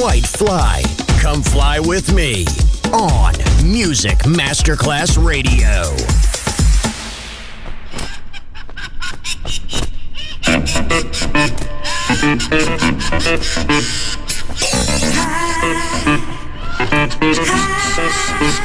White Fly. Come fly with me on Music Masterclass Radio. Hi. Hi.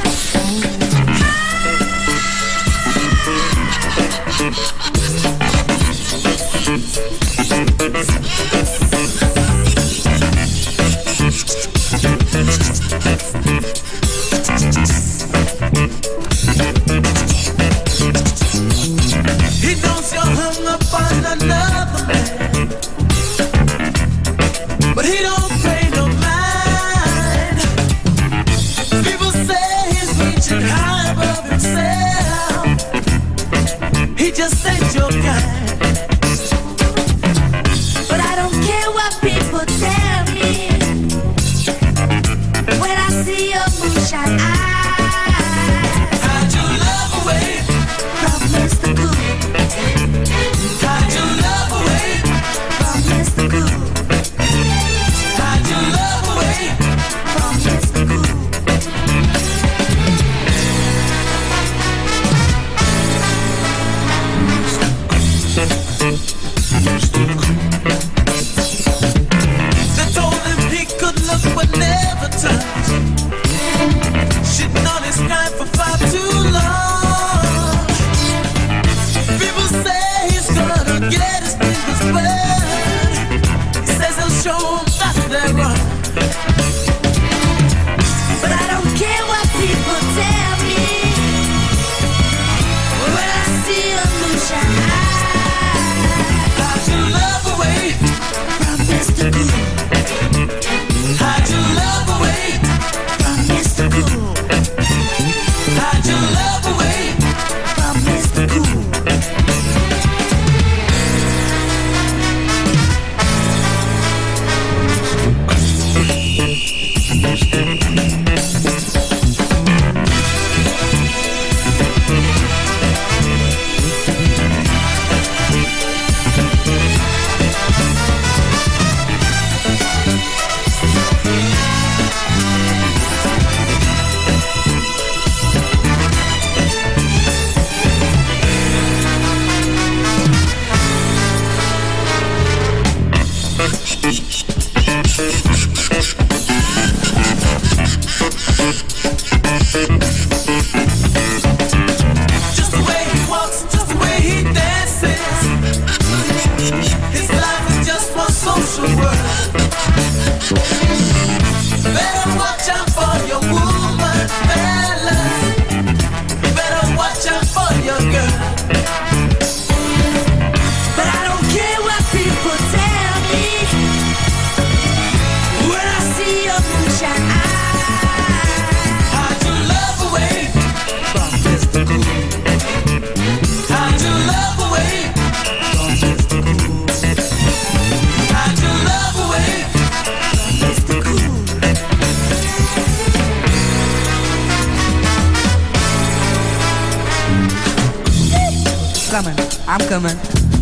coming.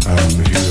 I'm here.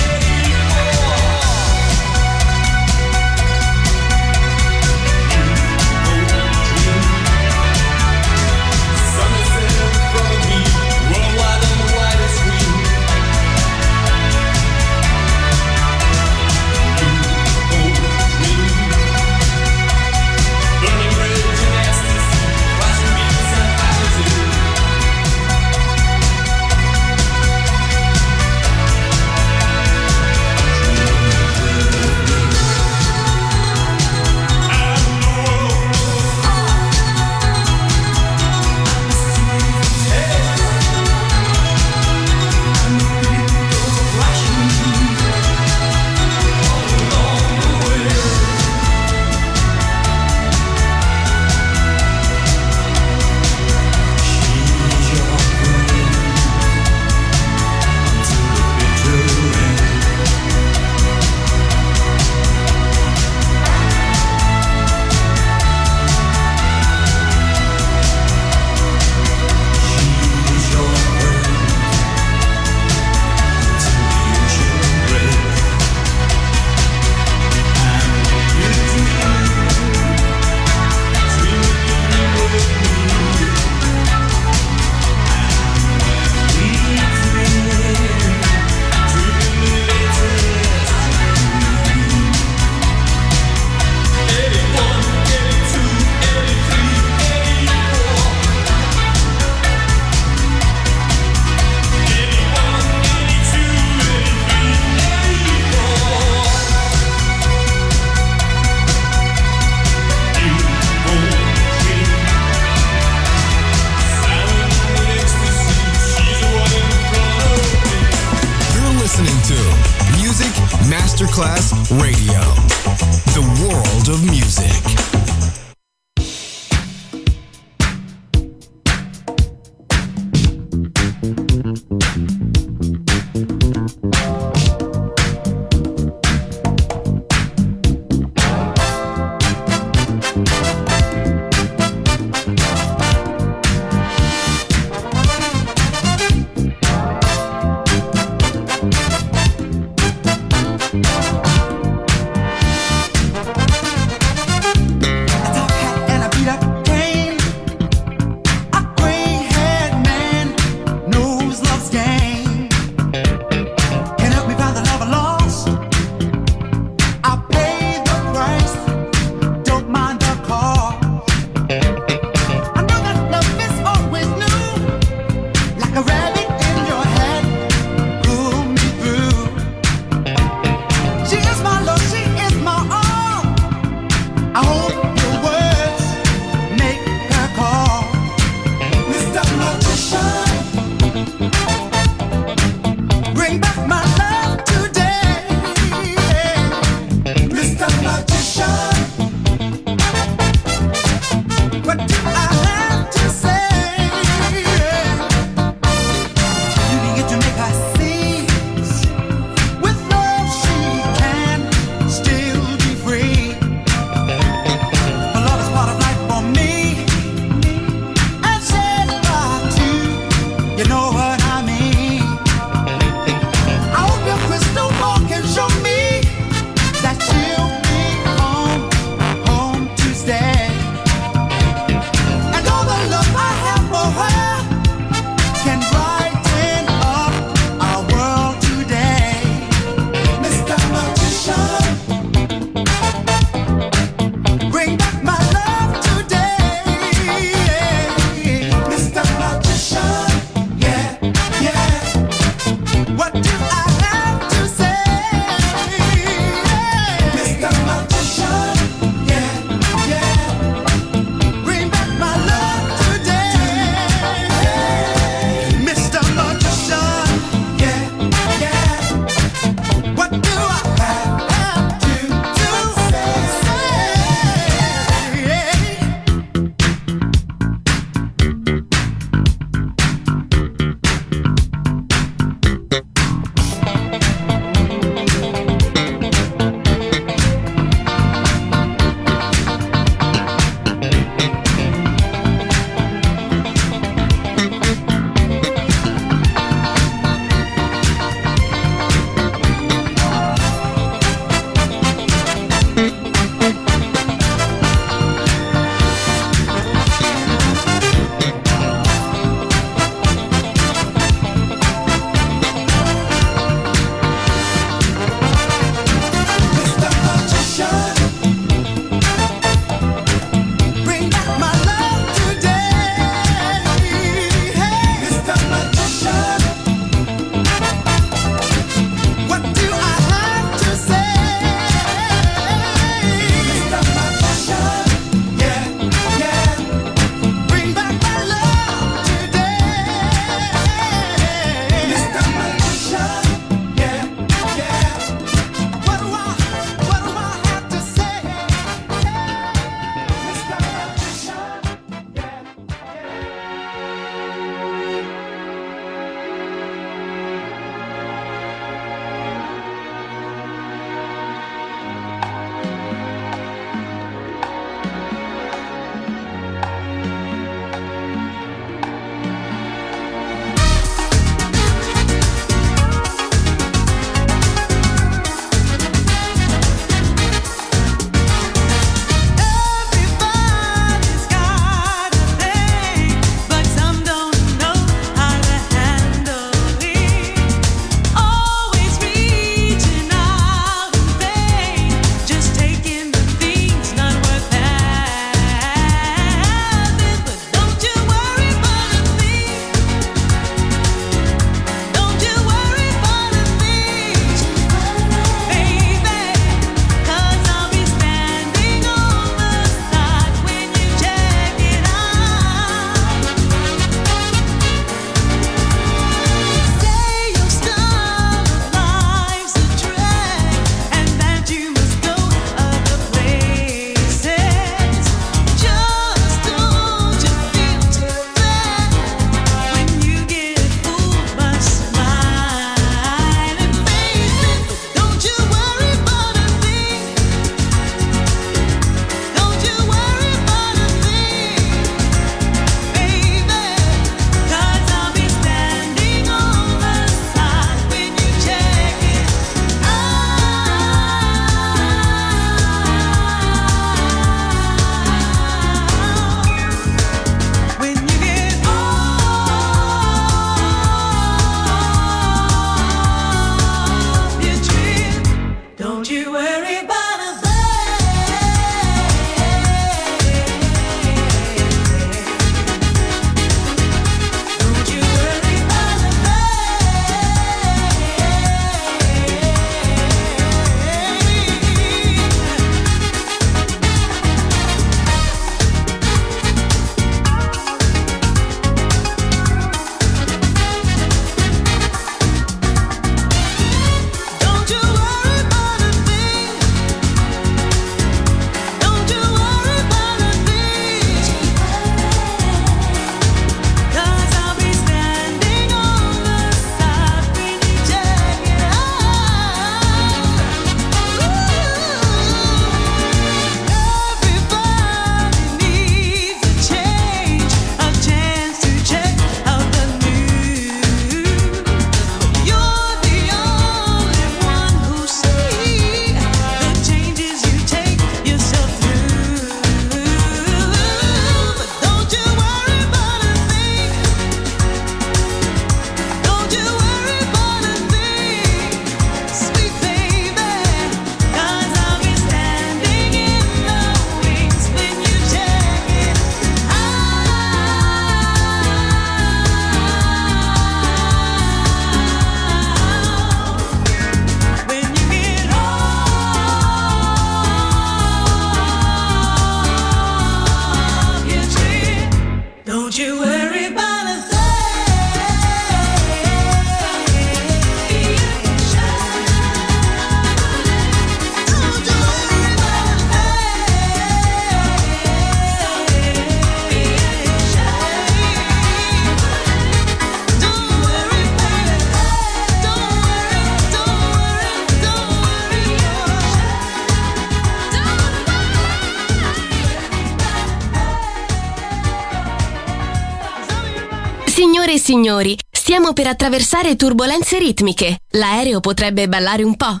signori, stiamo per attraversare turbulenze ritmiche. L'aereo potrebbe ballare un po'.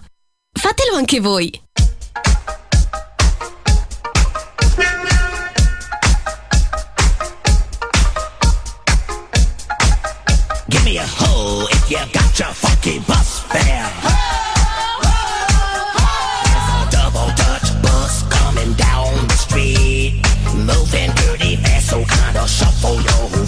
Fatelo anche voi! Give me a hole if you got your funky bus fare. There's a double Dutch bus coming down the street, moving dirty fast, so kinda shuffle your